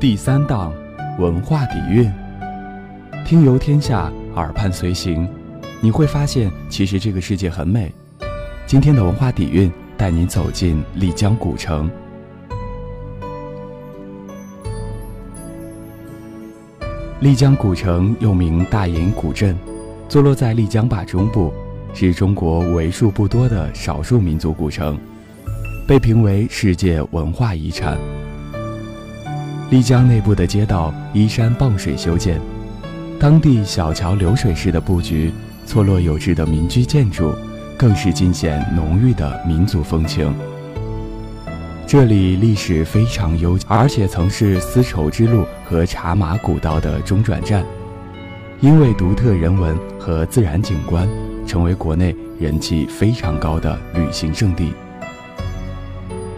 第三档文化底蕴，听游天下，耳畔随行，你会发现其实这个世界很美。今天的文化底蕴带您走进丽江古城。丽江古城又名大研古镇，坐落在丽江坝中部，是中国为数不多的少数民族古城，被评为世界文化遗产。丽江内部的街道依山傍水修建，当地小桥流水式的布局，错落有致的民居建筑，更是尽显浓郁的民族风情。这里历史非常悠久，而且曾是丝绸之路和茶马古道的中转站，因为独特人文和自然景观，成为国内人气非常高的旅行胜地。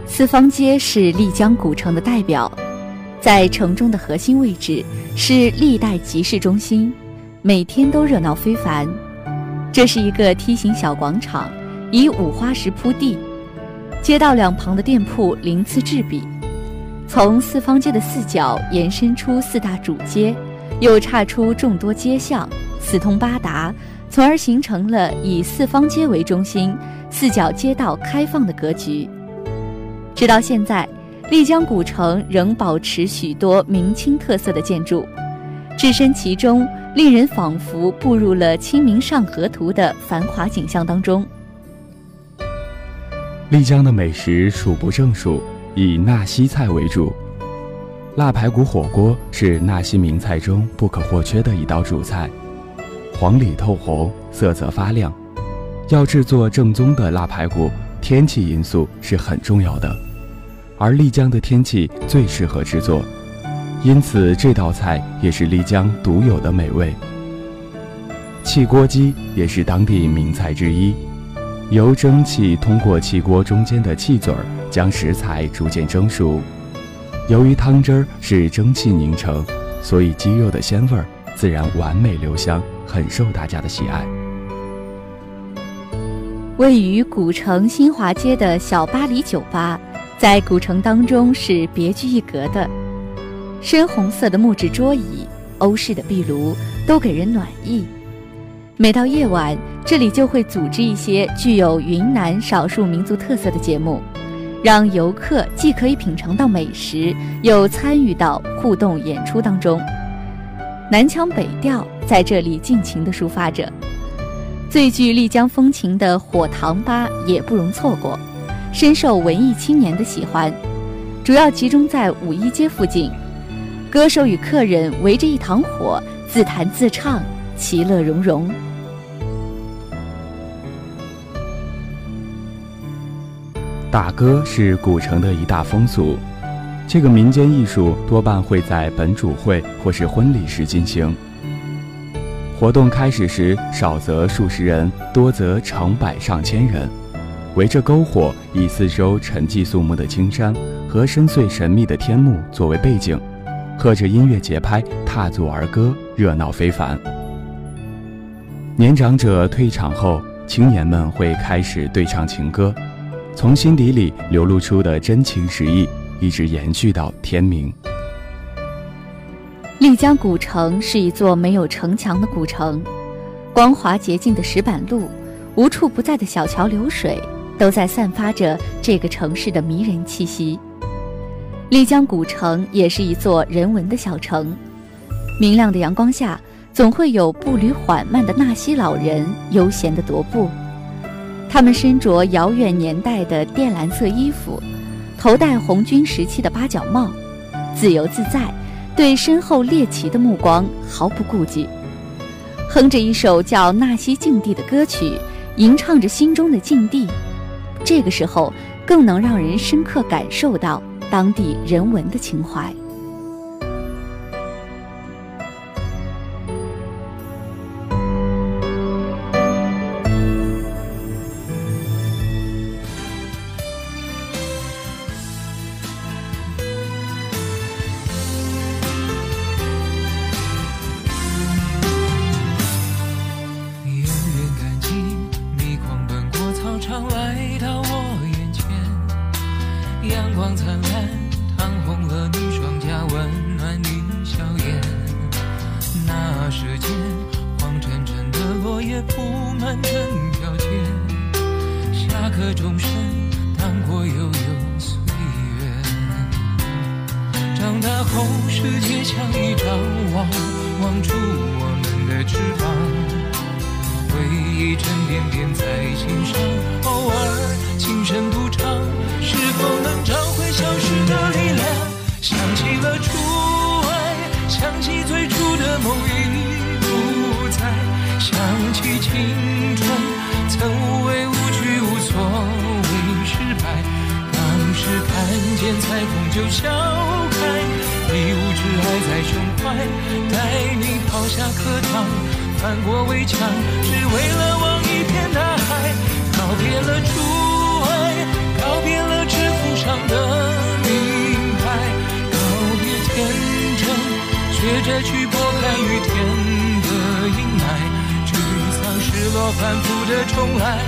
四方街是丽江古城的代表。在城中的核心位置是历代集市中心，每天都热闹非凡。这是一个梯形小广场，以五花石铺地，街道两旁的店铺鳞次栉比。从四方街的四角延伸出四大主街，又岔出众多街巷，四通八达，从而形成了以四方街为中心、四角街道开放的格局。直到现在。丽江古城仍保持许多明清特色的建筑，置身其中，令人仿佛步入了《清明上河图》的繁华景象当中。丽江的美食数不胜数，以纳西菜为主，腊排骨火锅是纳西名菜中不可或缺的一道主菜，黄里透红，色泽发亮。要制作正宗的腊排骨，天气因素是很重要的。而丽江的天气最适合制作，因此这道菜也是丽江独有的美味。汽锅鸡也是当地名菜之一，由蒸汽通过汽锅中间的气嘴儿将食材逐渐蒸熟。由于汤汁儿是蒸汽凝成，所以鸡肉的鲜味儿自然完美留香，很受大家的喜爱。位于古城新华街的小巴黎酒吧。在古城当中是别具一格的，深红色的木质桌椅、欧式的壁炉都给人暖意。每到夜晚，这里就会组织一些具有云南少数民族特色的节目，让游客既可以品尝到美食，又参与到互动演出当中。南腔北调在这里尽情地抒发着，最具丽江风情的火塘吧也不容错过。深受文艺青年的喜欢，主要集中在五一街附近。歌手与客人围着一堂火，自弹自唱，其乐融融。打歌是古城的一大风俗，这个民间艺术多半会在本主会或是婚礼时进行。活动开始时，少则数十人，多则成百上千人。围着篝火，以四周沉寂肃穆的青山和深邃神秘的天幕作为背景，和着音乐节拍踏足儿歌，热闹非凡。年长者退场后，青年们会开始对唱情歌，从心底里流露出的真情实意，一直延续到天明。丽江古城是一座没有城墙的古城，光滑洁净的石板路，无处不在的小桥流水。都在散发着这个城市的迷人气息。丽江古城也是一座人文的小城，明亮的阳光下，总会有步履缓慢的纳西老人悠闲地踱步。他们身着遥远年代的靛蓝色衣服，头戴红军时期的八角帽，自由自在，对身后猎奇的目光毫不顾忌，哼着一首叫《纳西禁地》的歌曲，吟唱着心中的禁地。这个时候，更能让人深刻感受到当地人文的情怀。光灿烂。烫红了你双颊，温暖你笑颜。那时间，黄澄澄的落叶铺满整条街，下课钟声荡过悠悠岁月。长大后，世界像一张网，网住我们的翅膀。回忆沉甸甸在心上，偶尔轻声独唱，是否能找消失的力量？想起了初爱，想起最初的梦已不在，想起青春曾无畏无惧无所谓失败。当时看见彩虹就笑开，你无知爱在胸怀，带你跑下课堂。翻过围墙，只为了望一片大海。去拨开雨天的阴霾。沮丧、失落、反复的重来，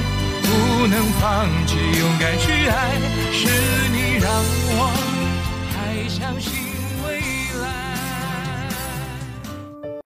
不能放弃，勇敢去爱，是你让我还相信。